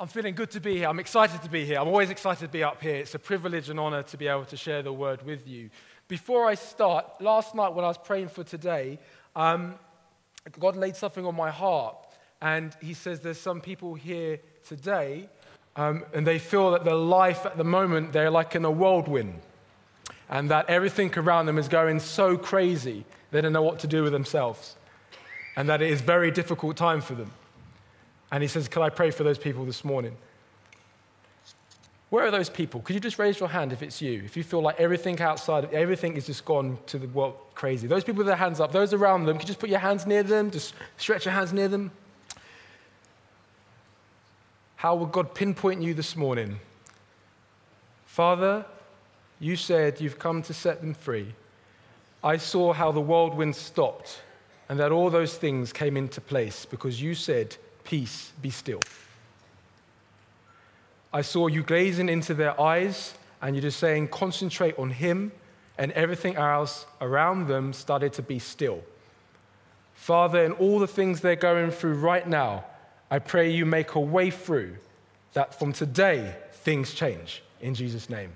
I'm feeling good to be here. I'm excited to be here. I'm always excited to be up here. It's a privilege and honor to be able to share the word with you. Before I start, last night when I was praying for today, um, God laid something on my heart. And He says there's some people here today, um, and they feel that their life at the moment, they're like in a whirlwind. And that everything around them is going so crazy, they don't know what to do with themselves. And that it is very difficult time for them. And he says, Can I pray for those people this morning? Where are those people? Could you just raise your hand if it's you? If you feel like everything outside, everything is just gone to the world crazy. Those people with their hands up, those around them, could you just put your hands near them? Just stretch your hands near them. How will God pinpoint you this morning? Father, you said you've come to set them free. I saw how the whirlwind stopped and that all those things came into place because you said, Peace, be still. I saw you gazing into their eyes and you're just saying, Concentrate on Him, and everything else around them started to be still. Father, in all the things they're going through right now, I pray you make a way through that from today things change. In Jesus' name.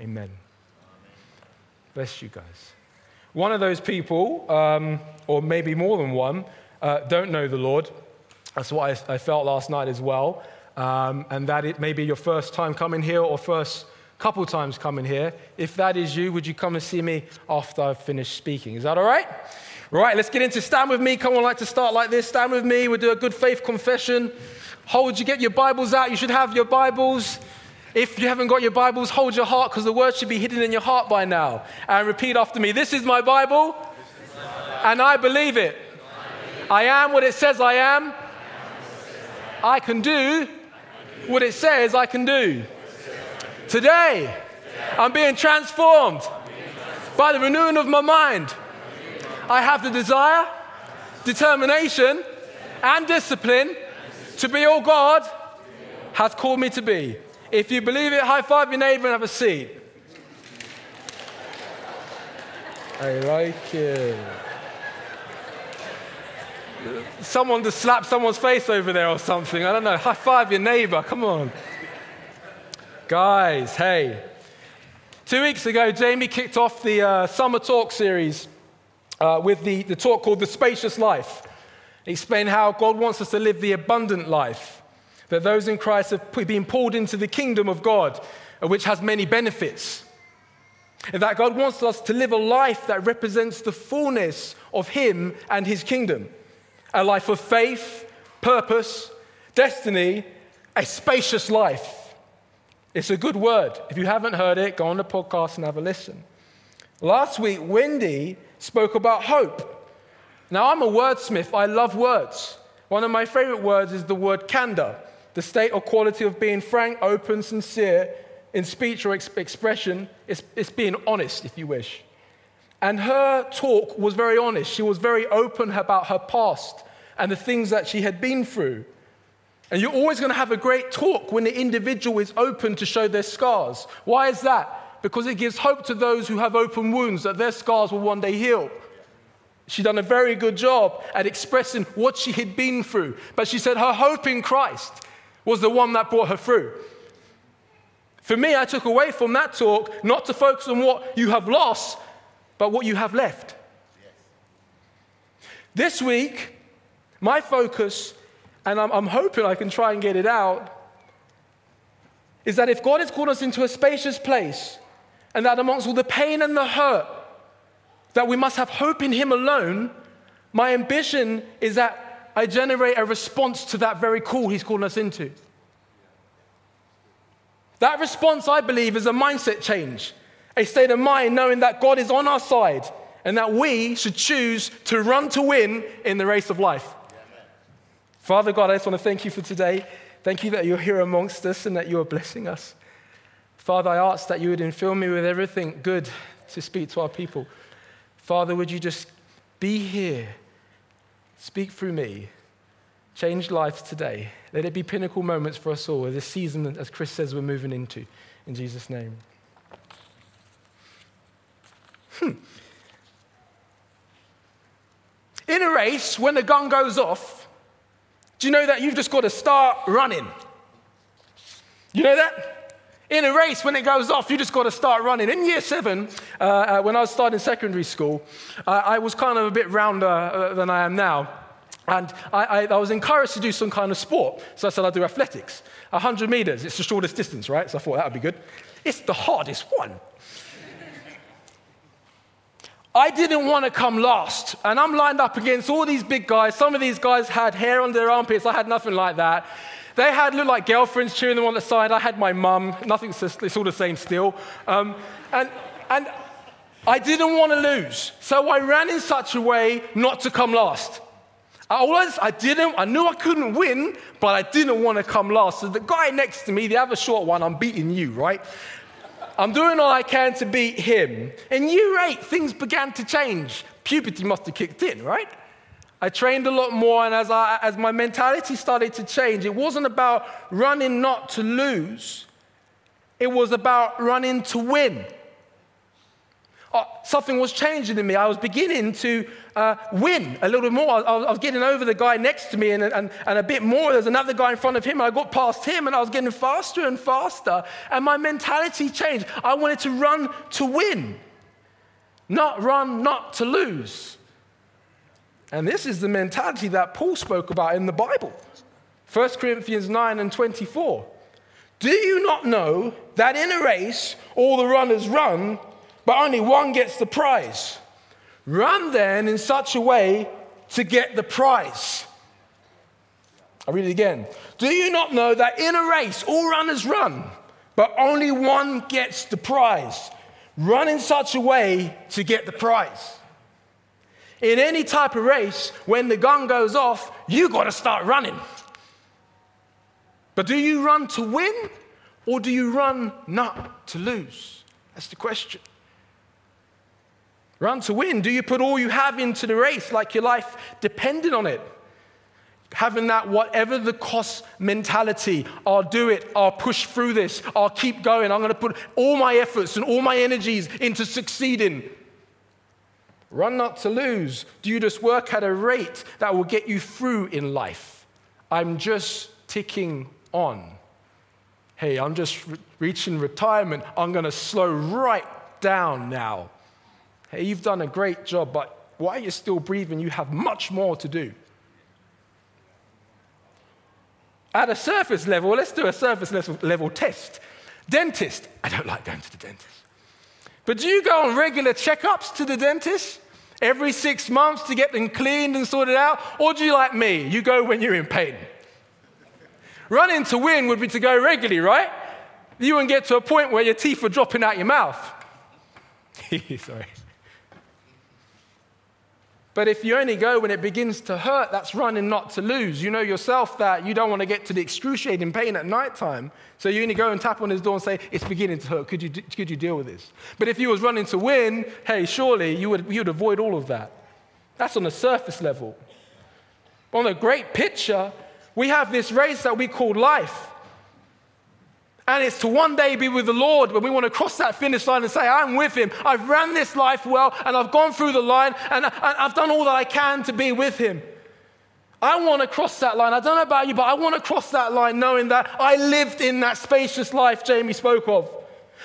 Amen. Bless you guys. One of those people, um, or maybe more than one, uh, don't know the Lord. That's what I, I felt last night as well. Um, and that it may be your first time coming here or first couple times coming here. If that is you, would you come and see me after I've finished speaking? Is that all right? Right, let's get into stand with me. Come on, like to start like this. Stand with me. We'll do a good faith confession. Hold, you get your Bibles out. You should have your Bibles. If you haven't got your Bibles, hold your heart because the word should be hidden in your heart by now. And repeat after me This is my Bible, and I believe it. I am what it says I am. I can do what it says I can do. Today, I'm being transformed by the renewing of my mind. I have the desire, determination, and discipline to be all God has called me to be. If you believe it, high five your neighbor and have a seat. I like it. Someone to slap someone's face over there or something. I don't know. High five your neighbor. Come on. Guys, hey. Two weeks ago, Jamie kicked off the uh, Summer Talk series uh, with the, the talk called The Spacious Life. He explained how God wants us to live the abundant life, that those in Christ have been pulled into the kingdom of God, uh, which has many benefits. And that God wants us to live a life that represents the fullness of Him and His kingdom a life of faith, purpose, destiny, a spacious life. It's a good word. If you haven't heard it, go on the podcast and have a listen. Last week, Wendy spoke about hope. Now, I'm a wordsmith, I love words. One of my favorite words is the word candor, the state or quality of being frank, open, sincere in speech or ex- expression. It's, it's being honest, if you wish. And her talk was very honest. She was very open about her past and the things that she had been through. And you're always going to have a great talk when the individual is open to show their scars. Why is that? Because it gives hope to those who have open wounds that their scars will one day heal. She'd done a very good job at expressing what she had been through. But she said her hope in Christ was the one that brought her through. For me, I took away from that talk not to focus on what you have lost, but what you have left. This week, my focus, and I'm, I'm, hoping I can try and get it out, is that if God has called us into a spacious place, and that amongst all the pain and the hurt, that we must have hope in Him alone, my ambition is that I generate a response to that very call He's calling us into. That response, I believe, is a mindset change a state of mind knowing that God is on our side and that we should choose to run to win in the race of life. Father God, I just want to thank you for today. Thank you that you're here amongst us and that you are blessing us. Father, I ask that you would infill me with everything good to speak to our people. Father, would you just be here, speak through me, change lives today. Let it be pinnacle moments for us all, this season, as Chris says, we're moving into. In Jesus' name. Hmm. In a race, when the gun goes off, Do you know that you've just got to start running? You know that? In a race, when it goes off, you just got to start running. In year seven, uh, uh, when I was starting secondary school, uh, I was kind of a bit rounder uh, than I am now. And I, I, I, was encouraged to do some kind of sport. So I said I'd do athletics. 100 meters, it's the shortest distance, right? So I thought that would be good. It's the hardest one. I didn't want to come last. And I'm lined up against all these big guys. Some of these guys had hair on their armpits. I had nothing like that. They had looked like girlfriends cheering them on the side. I had my mum. Nothing's it's all the same still. Um, and, and I didn't want to lose. So I ran in such a way not to come last. I, was, I didn't, I knew I couldn't win, but I didn't want to come last. So the guy next to me, the other short one, I'm beating you, right? I'm doing all I can to beat him. In year eight, things began to change. Puberty must have kicked in, right? I trained a lot more, and as, I, as my mentality started to change, it wasn't about running not to lose, it was about running to win. Uh, something was changing in me. I was beginning to uh, win a little bit more. I, I, was getting over the guy next to me and, and, and a bit more. There's another guy in front of him. I got past him and I was getting faster and faster. And my mentality changed. I wanted to run to win, not run not to lose. And this is the mentality that Paul spoke about in the Bible 1 Corinthians 9 and 24. Do you not know that in a race all the runners run, but only one gets the prize? Run then in such a way to get the prize. I'll read it again. Do you not know that in a race all runners run, but only one gets the prize? Run in such a way to get the prize. In any type of race, when the gun goes off, you got to start running. But do you run to win or do you run not to lose? That's the question. Run to win. Do you put all you have into the race like your life depended on it? Having that whatever the cost mentality, I'll do it, I'll push through this, I'll keep going, I'm going to put all my efforts and all my energies into succeeding. Run not to lose. Do you just work at a rate that will get you through in life? I'm just ticking on. Hey, I'm just re- reaching retirement. I'm going to slow right down now. Hey, you've done a great job, but while you're still breathing, you have much more to do. At a surface level, let's do a surface level test. Dentist. I don't like going to the dentist. But do you go on regular checkups to the dentist every six months to get them cleaned and sorted out? Or do you like me? You go when you're in pain. Running to win would be to go regularly, right? You wouldn't get to a point where your teeth are dropping out your mouth. Sorry. But if you only go when it begins to hurt, that's running not to lose. You know yourself that you don't want to get to the excruciating pain at night time. So you only go and tap on his door and say, It's beginning to hurt. Could you, could you deal with this? But if you was running to win, hey, surely you would, you would avoid all of that. That's on the surface level. On the great picture, we have this race that we call life. And it's to one day be with the Lord when we want to cross that finish line and say, I'm with Him. I've ran this life well and I've gone through the line and I've done all that I can to be with Him. I want to cross that line. I don't know about you, but I want to cross that line knowing that I lived in that spacious life Jamie spoke of.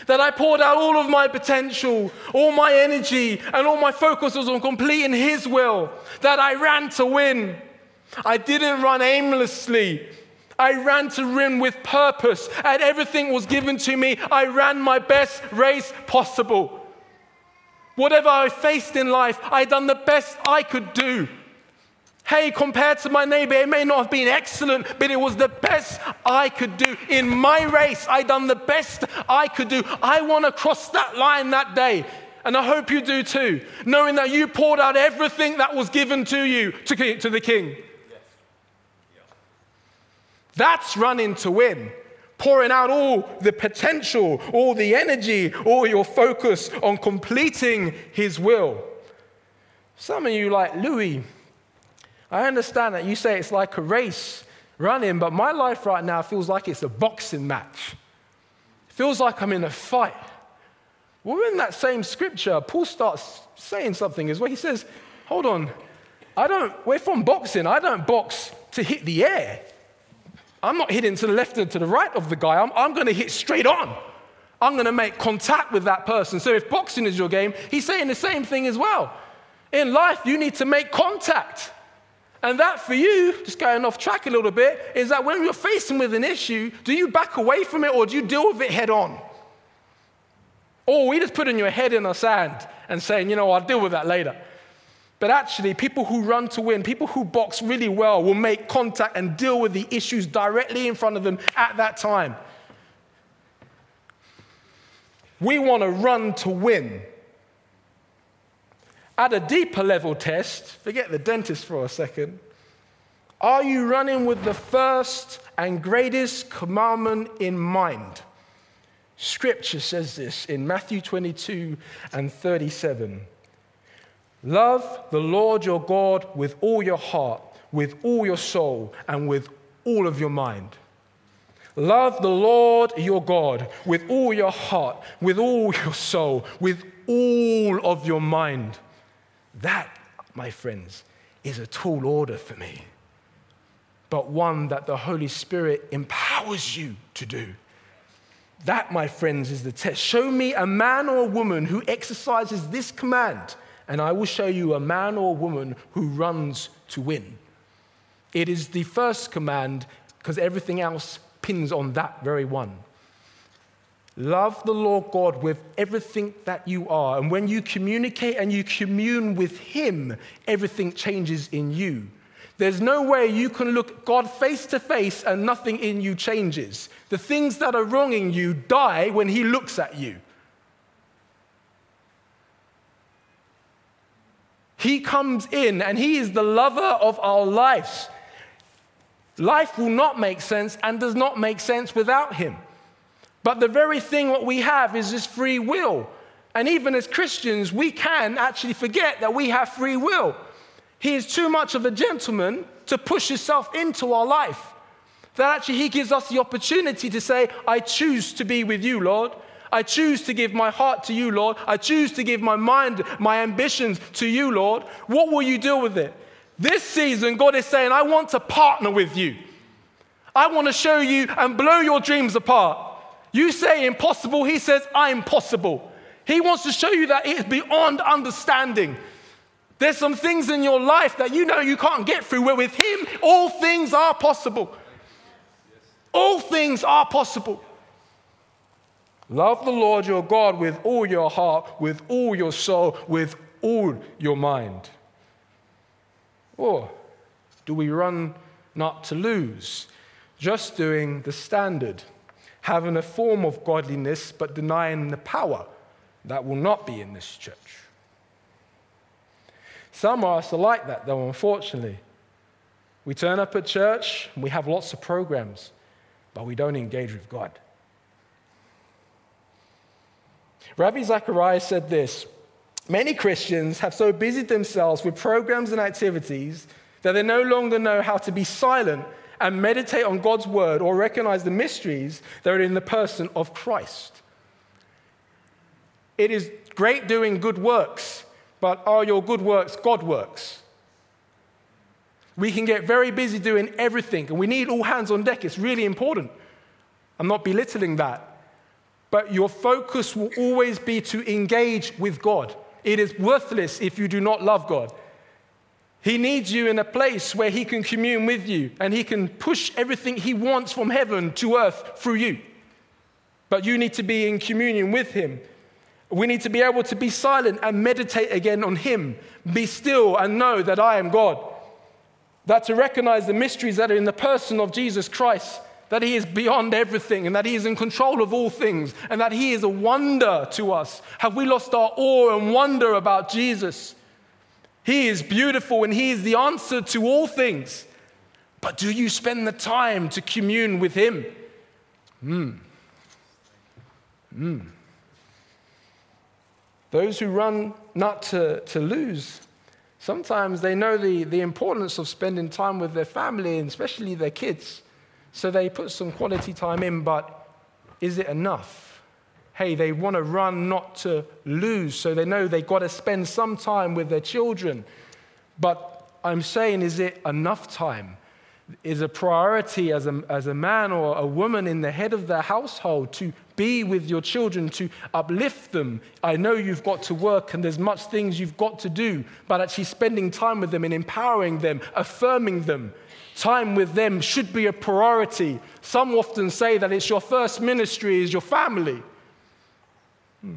That I poured out all of my potential, all my energy, and all my focus was on completing His will. That I ran to win. I didn't run aimlessly. I ran to win with purpose, and everything was given to me. I ran my best race possible. Whatever I faced in life, I done the best I could do. Hey, compared to my neighbor, it may not have been excellent, but it was the best I could do. In my race, I done the best I could do. I want to cross that line that day. And I hope you do too, knowing that you poured out everything that was given to you to, to the king. That's running to win. Pouring out all the potential, all the energy, all your focus on completing His will. Some of you, like Louis, I understand that you say it's like a race running, but my life right now feels like it's a boxing match. It feels like I'm in a fight. Well, in that same scripture, Paul starts saying something as well. He says, Hold on, I don't, we're from boxing, I don't box to hit the air. I'm not hitting to the left or to the right of the guy. I'm, I'm going to hit straight on. I'm going to make contact with that person. So if boxing is your game, he's saying the same thing as well. In life, you need to make contact. And that for you, just going off track a little bit, is that when you're facing with an issue, do you back away from it or do you deal with it head on? Or we just putting your head in the sand and saying, you know, I'll deal with that later. But actually, people who run to win, people who box really well, will make contact and deal with the issues directly in front of them at that time. We want to run to win. At a deeper level test, forget the dentist for a second. Are you running with the first and greatest commandment in mind? Scripture says this in Matthew 22 and 37. Love the Lord your God with all your heart, with all your soul, and with all of your mind. Love the Lord your God with all your heart, with all your soul, with all of your mind. That, my friends, is a tall order for me, but one that the Holy Spirit empowers you to do. That, my friends, is the test. Show me a man or a woman who exercises this command, and I will show you a man or woman who runs to win. It is the first command because everything else pins on that very one. Love the Lord God with everything that you are. And when you communicate and you commune with Him, everything changes in you. There's no way you can look God face to face and nothing in you changes. The things that are wronging you die when He looks at you. He comes in and He is the lover of our lives. Life will not make sense and does not make sense without Him. But the very thing what we have is this free will. And even as Christians, we can actually forget that we have free will. He is too much of a gentleman to push himself into our life. That actually he gives us the opportunity to say, I choose to be with you, Lord. I choose to give my heart to you, Lord. I choose to give my mind, my ambitions to you, Lord. What will you do with it? This season, God is saying, I want to partner with you. I want to show you and blow your dreams apart. You say impossible, he says, I'm possible. He wants to show you that it is beyond understanding. There's some things in your life that you know you can't get through, where with him, all things are possible. All things are possible. Love the Lord your God with all your heart, with all your soul, with all your mind. Or do we run not to lose, just doing the standard? having a form of godliness but denying the power that will not be in this church. Some of us are like that, though, unfortunately. We turn up at church, and we have lots of programs, but we don't engage with God. Ravi Zacharias said this Many Christians have so busied themselves with programs and activities that they no longer know how to be silent and meditate on God's word or recognize the mysteries that are in the person of Christ. It is great doing good works, but are your good works God works? We can get very busy doing everything, and we need all hands on deck. It's really important. I'm not belittling that. But your focus will always be to engage with God. It is worthless if you do not love God. He needs you in a place where He can commune with you and He can push everything He wants from heaven to earth through you. But you need to be in communion with Him. We need to be able to be silent and meditate again on Him. Be still and know that I am God. That to recognize the mysteries that are in the person of Jesus Christ, that He is beyond everything and that He is in control of all things and that He is a wonder to us. Have we lost our awe and wonder about Jesus? He is beautiful and He is the answer to all things. But do you spend the time to commune with Him? Hmm. Hmm. Those who run not to, to lose, sometimes they know the, the importance of spending time with their family and especially their kids. So they put some quality time in, but is it enough? hey, they want to run not to lose, so they know they've got to spend some time with their children. But I'm saying, is it enough time? Is a priority as a, as a man or a woman in the head of the household to be with your children, to uplift them? I know you've got to work and there's much things you've got to do, but actually spending time with them and empowering them, affirming them. Time with them should be a priority. Some often say that it's your first ministry is your family. Hmm.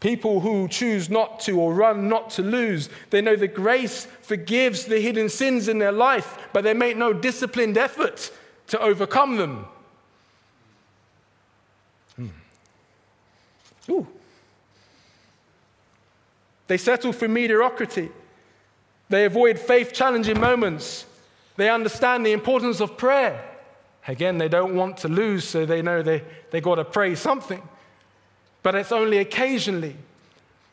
People who choose not to or run not to lose, they know the grace forgives the hidden sins in their life, but they make no disciplined effort to overcome them. Hmm. Ooh. They settle for mediocrity. They avoid faith challenging moments. They understand the importance of prayer. Again, they don't want to lose, so they know they, they got to pray something but it's only occasionally.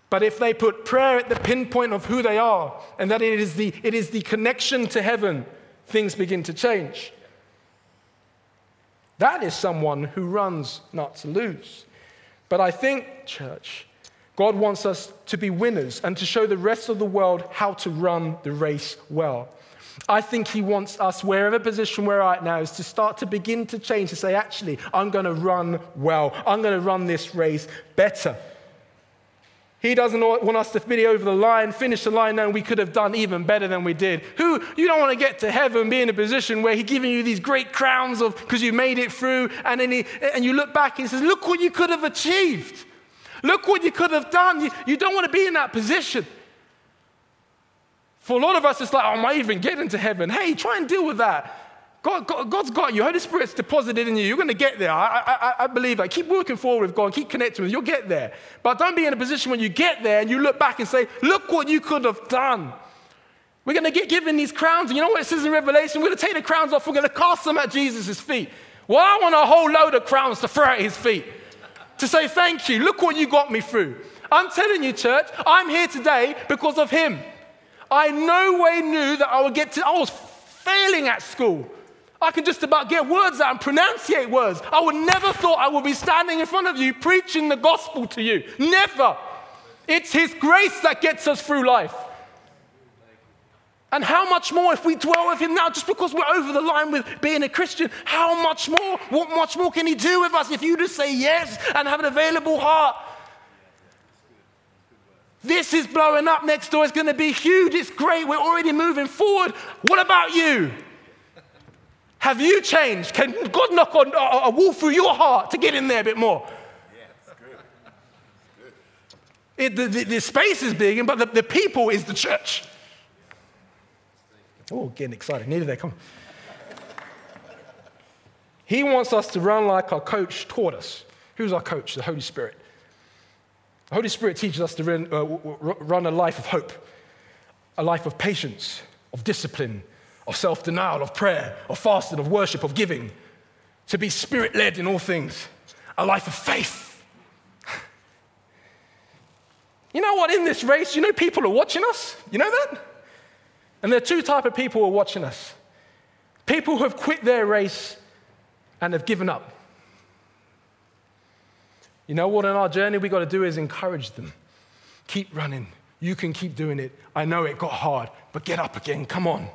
But if they put prayer at the pinpoint of who they are, and that it is the, it is the connection to heaven, things begin to change. That is someone who runs not to lose. But I think, church, God wants us to be winners and to show the rest of the world how to run the race well. I think he wants us, wherever position we're at now, is to start to begin to change, to say, actually, I'm going to run well. I'm going to run this race better. He doesn't want us to be over the line, finish the line, knowing we could have done even better than we did. Who you don't want to get to heaven, be in a position where He's giving you these great crowns of because you made it through, and then he, and you look back and He says, "Look what you could have achieved. Look what you could have done." You, you don't want to be in that position. For a lot of us, it's like, oh, am I even getting to heaven? Hey, try and deal with that. God, God, has got you. Holy Spirit's deposited in you. You're going to get there. I, I, I believe that. Keep working forward with God. Keep connecting with Him. You'll get there. But don't be in a position when you get there and you look back and say, look what you could have done. We're going to get given these crowns. And you know what it says in Revelation? We're going to take the crowns off. We're going to cast them at Jesus' feet. Well, I want a whole load of crowns to throw at his feet to say, thank you. Look what you got me through. I'm telling you, church, I'm here today because of him. I no way knew that I would get to, I was failing at school. I could just about get words out and pronunciate words. I would never thought I would be standing in front of you preaching the gospel to you. Never. It's His grace that gets us through life. And how much more if we dwell with Him now, just because we're over the line with being a Christian, how much more? What much more can He do with us if you just say yes and have an available heart? This is blowing up next door. It's going to be huge. It's great. We're already moving forward. What about you? Have you changed? Can God knock on a wall through your heart to get in there a bit more? Yeah, good. It, the, the, the, space is big, but the, the people is the church. Oh, getting excited. Neither they come. He wants us to run like our coach taught us. Who's our coach? The Holy Spirit. The Holy Spirit teaches us to run, uh, run a life of hope, a life of patience, of discipline, of self denial, of prayer, of fasting, of worship, of giving, to be spirit led in all things, a life of faith. You know what? In this race, you know people are watching us. You know that? And there are two type of people who are watching us. People who have quit their race and have given up. You know what, in our journey, we've got to do is encourage them. Keep running. You can keep doing it. I know it got hard, but get up again. Come on.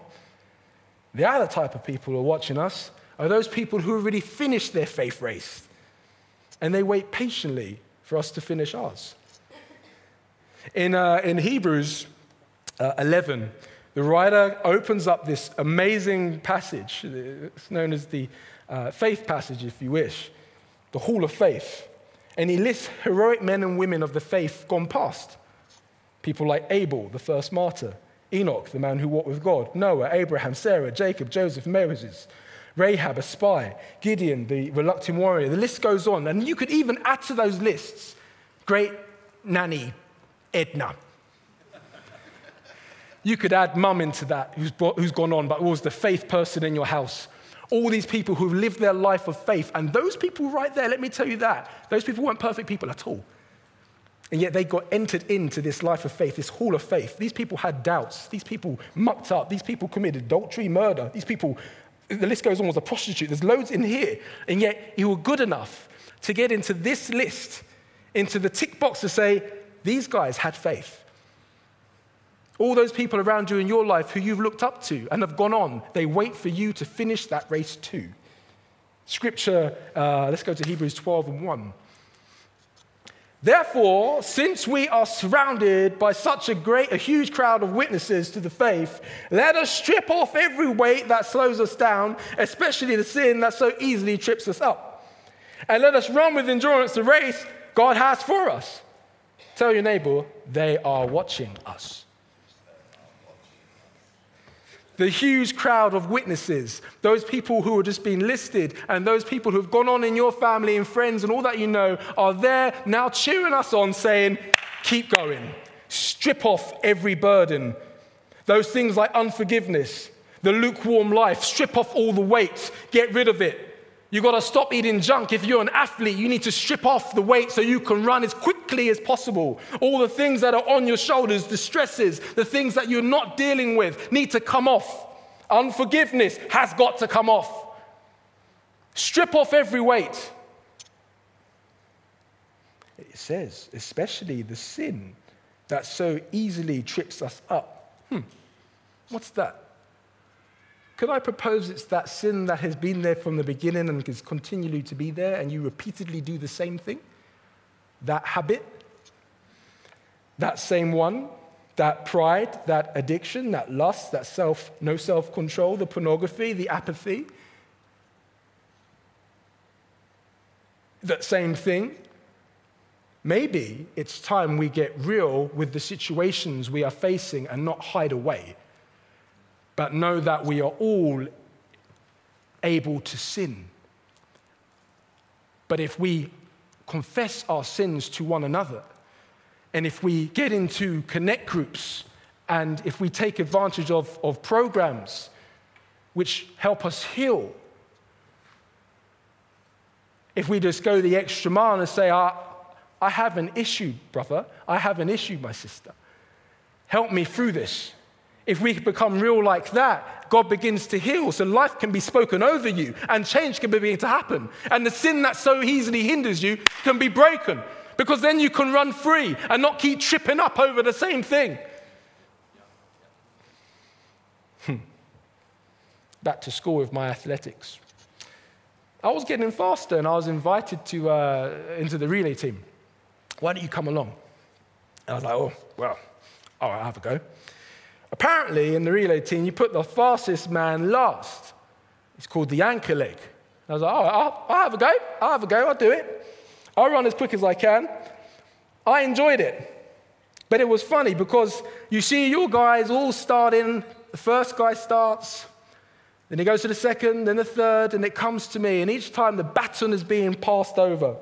The other type of people who are watching us are those people who already finished their faith race and they wait patiently for us to finish ours. In, uh, in Hebrews uh, 11, the writer opens up this amazing passage. It's known as the uh, faith passage, if you wish, the Hall of Faith. And he lists heroic men and women of the faith gone past. People like Abel, the first martyr, Enoch, the man who walked with God, Noah, Abraham, Sarah, Jacob, Joseph, Moses, Rahab, a spy, Gideon, the reluctant warrior. The list goes on. And you could even add to those lists great nanny Edna. You could add mum into that, who's, brought, who's gone on, but was the faith person in your house all these people who've lived their life of faith. And those people right there, let me tell you that, those people weren't perfect people at all. And yet they got entered into this life of faith, this hall of faith. These people had doubts. These people mucked up. These people committed adultery, murder. These people, the list goes on, was a prostitute. There's loads in here. And yet you were good enough to get into this list, into the tick box to say, these guys had faith. All those people around you in your life who you've looked up to and have gone on, they wait for you to finish that race too. Scripture, uh, let's go to Hebrews 12 and 1. Therefore, since we are surrounded by such a great, a huge crowd of witnesses to the faith, let us strip off every weight that slows us down, especially the sin that so easily trips us up. And let us run with endurance the race God has for us. Tell your neighbor, they are watching us the huge crowd of witnesses, those people who are just being listed, and those people who've gone on in your family and friends and all that you know are there now cheering us on, saying, Keep going, strip off every burden. Those things like unforgiveness, the lukewarm life, strip off all the weight, get rid of it. You've got to stop eating junk. If you're an athlete, you need to strip off the weight so you can run as quickly as possible. All the things that are on your shoulders, the stresses, the things that you're not dealing with, need to come off. Unforgiveness has got to come off. Strip off every weight. It says, especially the sin that so easily trips us up. Hmm, what's that? Could I propose it's that sin that has been there from the beginning and is continually to be there, and you repeatedly do the same thing? That habit? That same one? That pride, that addiction, that lust, that self, no self control, the pornography, the apathy? That same thing? Maybe it's time we get real with the situations we are facing and not hide away but know that we are all able to sin. But if we confess our sins to one another, and if we get into connect groups, and if we take advantage of, of programs which help us heal, if we just go the extra mile and say, I, I have an issue, brother, I have an issue, my sister, help me through this. If we become real like that, God begins to heal. So life can be spoken over you and change can begin to happen. And the sin that so easily hinders you can be broken because then you can run free and not keep tripping up over the same thing. Hmm. Back to school with my athletics. I was getting faster and I was invited to, uh, into the relay team. Why don't you come along? And I was like, oh, well, all right, I'll have a go. Apparently, in the relay team, you put the fastest man last. It's called the anchor leg. I was like, oh, I'll, I'll have a go. I'll have a go. I'll do it. I'll run as quick as I can. I enjoyed it. But it was funny because you see your guys all starting. The first guy starts, then he goes to the second, then the third, and it comes to me. And each time the baton is being passed over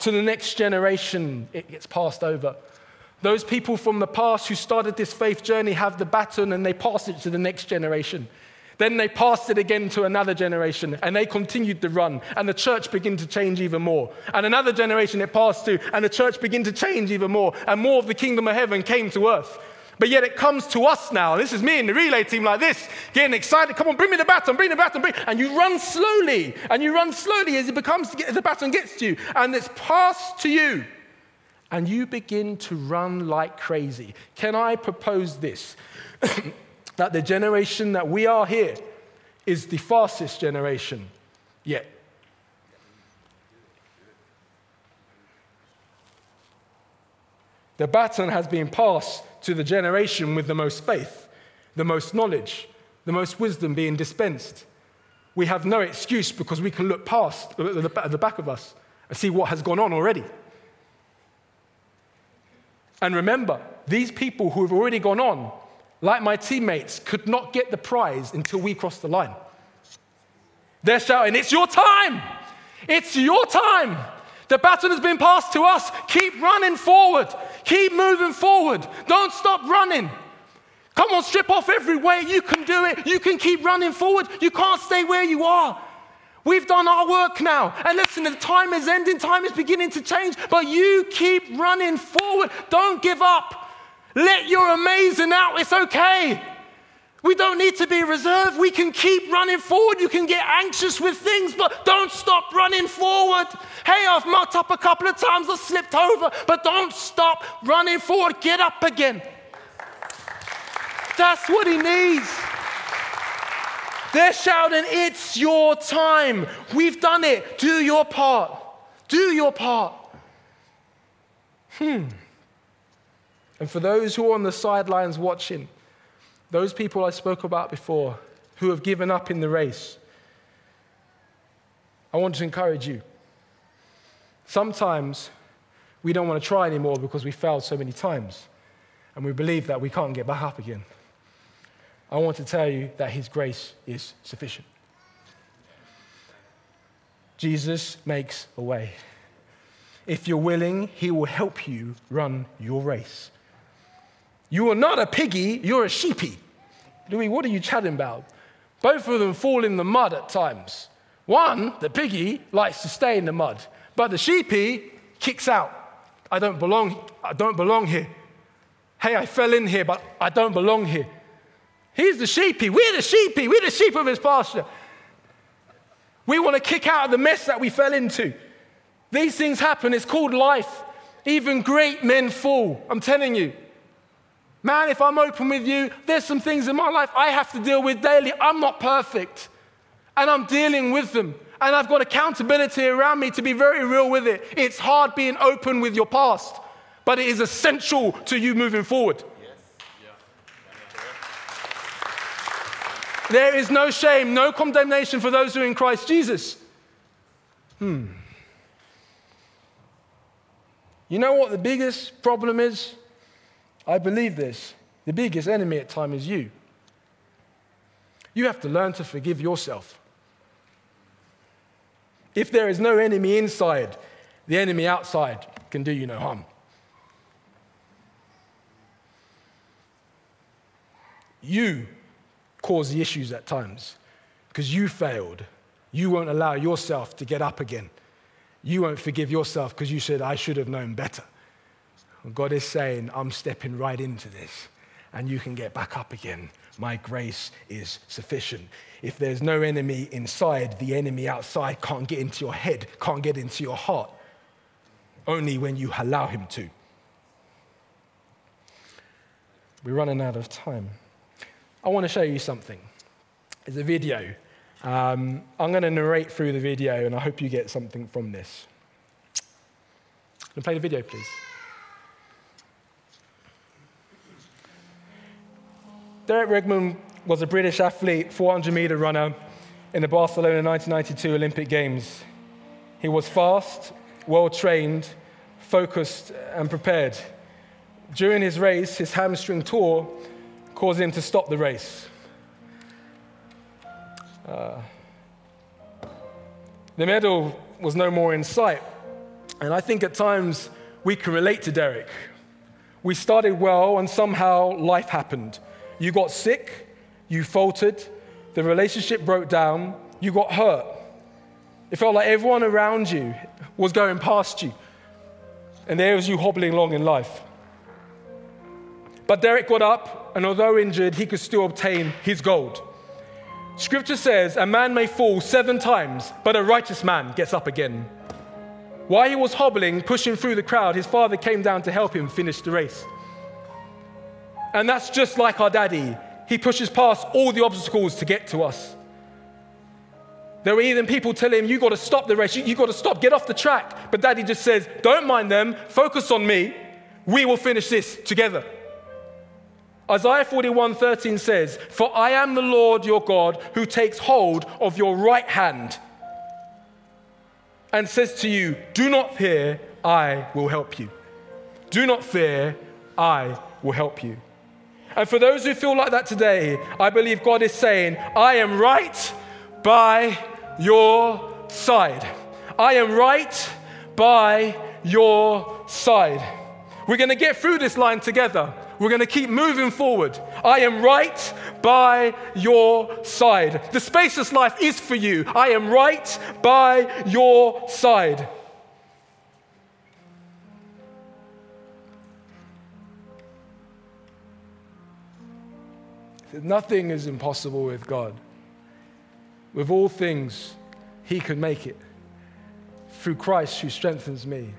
to the next generation, it gets passed over. Those people from the past who started this faith journey have the baton and they pass it to the next generation. Then they passed it again to another generation and they continued the run and the church began to change even more. And another generation it passed to and the church began to change even more and more of the kingdom of heaven came to earth. But yet it comes to us now. This is me and the relay team like this, getting excited. Come on, bring me the baton, bring the baton, bring. And you run slowly and you run slowly as it becomes, as the baton gets to you and it's passed to you and you begin to run like crazy. Can I propose this? that the generation that we are here is the fastest generation yet. The baton has been passed to the generation with the most faith, the most knowledge, the most wisdom being dispensed. We have no excuse because we can look past the back of us and see what has gone on already. And remember, these people who have already gone on, like my teammates, could not get the prize until we crossed the line. They're shouting, It's your time! It's your time! The baton has been passed to us. Keep running forward. Keep moving forward. Don't stop running. Come on, strip off every weight. You can do it. You can keep running forward. You can't stay where you are. We've done our work now. And listen, the time is ending, time is beginning to change, but you keep running forward. Don't give up. Let your amazing out. It's okay. We don't need to be reserved. We can keep running forward. You can get anxious with things, but don't stop running forward. Hey, I've mucked up a couple of times, I slipped over, but don't stop running forward. Get up again. That's what he needs. They're shouting, It's your time. We've done it. Do your part. Do your part. Hmm. And for those who are on the sidelines watching, those people I spoke about before who have given up in the race, I want to encourage you. Sometimes we don't want to try anymore because we failed so many times and we believe that we can't get back up again. I want to tell you that His grace is sufficient. Jesus makes a way. If you're willing, He will help you run your race. You are not a piggy, you're a sheepy. Louis, what are you chatting about? Both of them fall in the mud at times. One, the piggy, likes to stay in the mud, but the sheepy kicks out. I don't belong, I don't belong here. Hey, I fell in here, but I don't belong here. He's the sheepy. We're the sheepy. We're the sheep of his pasture. We want to kick out of the mess that we fell into. These things happen. It's called life. Even great men fall. I'm telling you. Man, if I'm open with you, there's some things in my life I have to deal with daily. I'm not perfect. And I'm dealing with them. And I've got accountability around me to be very real with it. It's hard being open with your past, but it is essential to you moving forward. There is no shame, no condemnation for those who are in Christ Jesus. Hmm. You know what the biggest problem is? I believe this. The biggest enemy at time is you. You have to learn to forgive yourself. If there is no enemy inside, the enemy outside can do you no harm. You cause the issues at times because you failed. You won't allow yourself to get up again. You won't forgive yourself because you said, I should have known better. God is saying, I'm stepping right into this and you can get back up again. My grace is sufficient. If there's no enemy inside, the enemy outside can't get into your head, can't get into your heart. Only when you allow him to. We're running out of time. I want to show you something. It's a video. Um, I'm going to narrate through the video, and I hope you get something from this. Can play the video, please? Derek Redmond was a British athlete, 400 meter runner in the Barcelona 1992 Olympic Games. He was fast, well trained, focused, and prepared. During his race, his hamstring tore caused him to stop the race. Uh, the medal was no more in sight. And I think at times we can relate to Derek. We started well, and somehow life happened. You got sick, you faltered, the relationship broke down, you got hurt. It felt like everyone around you was going past you, and there was you hobbling along in life. But Derek got up, and although injured, he could still obtain his gold. Scripture says a man may fall seven times, but a righteous man gets up again. While he was hobbling, pushing through the crowd, his father came down to help him finish the race. And that's just like our daddy. He pushes past all the obstacles to get to us. There were even people telling him, You got to stop the race, you, you got to stop, get off the track. But daddy just says, Don't mind them, focus on me. We will finish this together. Isaiah 41 13 says, For I am the Lord your God who takes hold of your right hand and says to you, Do not fear, I will help you. Do not fear, I will help you. And for those who feel like that today, I believe God is saying, I am right by your side. I am right by your side. We're going to get through this line together. We're going to keep moving forward. I am right by your side. The spacious life is for you. I am right by your side. Nothing is impossible with God. With all things, He can make it through Christ who strengthens me.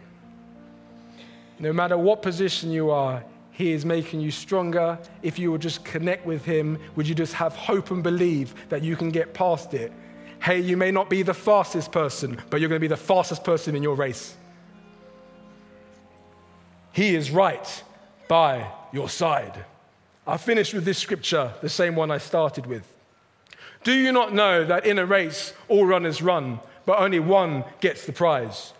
No matter what position you are, He is making you stronger. If you will just connect with Him, would you just have hope and believe that you can get past it? Hey, you may not be the fastest person, but you're going to be the fastest person in your race. He is right by your side. I'll finish with this scripture, the same one I started with. Do you not know that in a race all runners run, but only one gets the prize?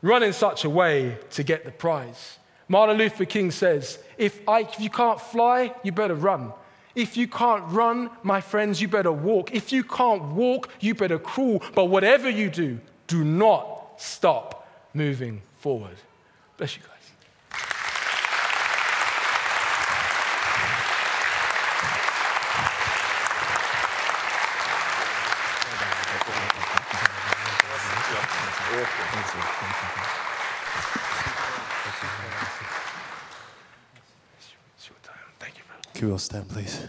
Run in such a way to get the prize. Martin Luther King says, if, I, if you can't fly, you better run. If you can't run, my friends, you better walk. If you can't walk, you better crawl. But whatever you do, do not stop moving forward. Bless you guys. Stand, please?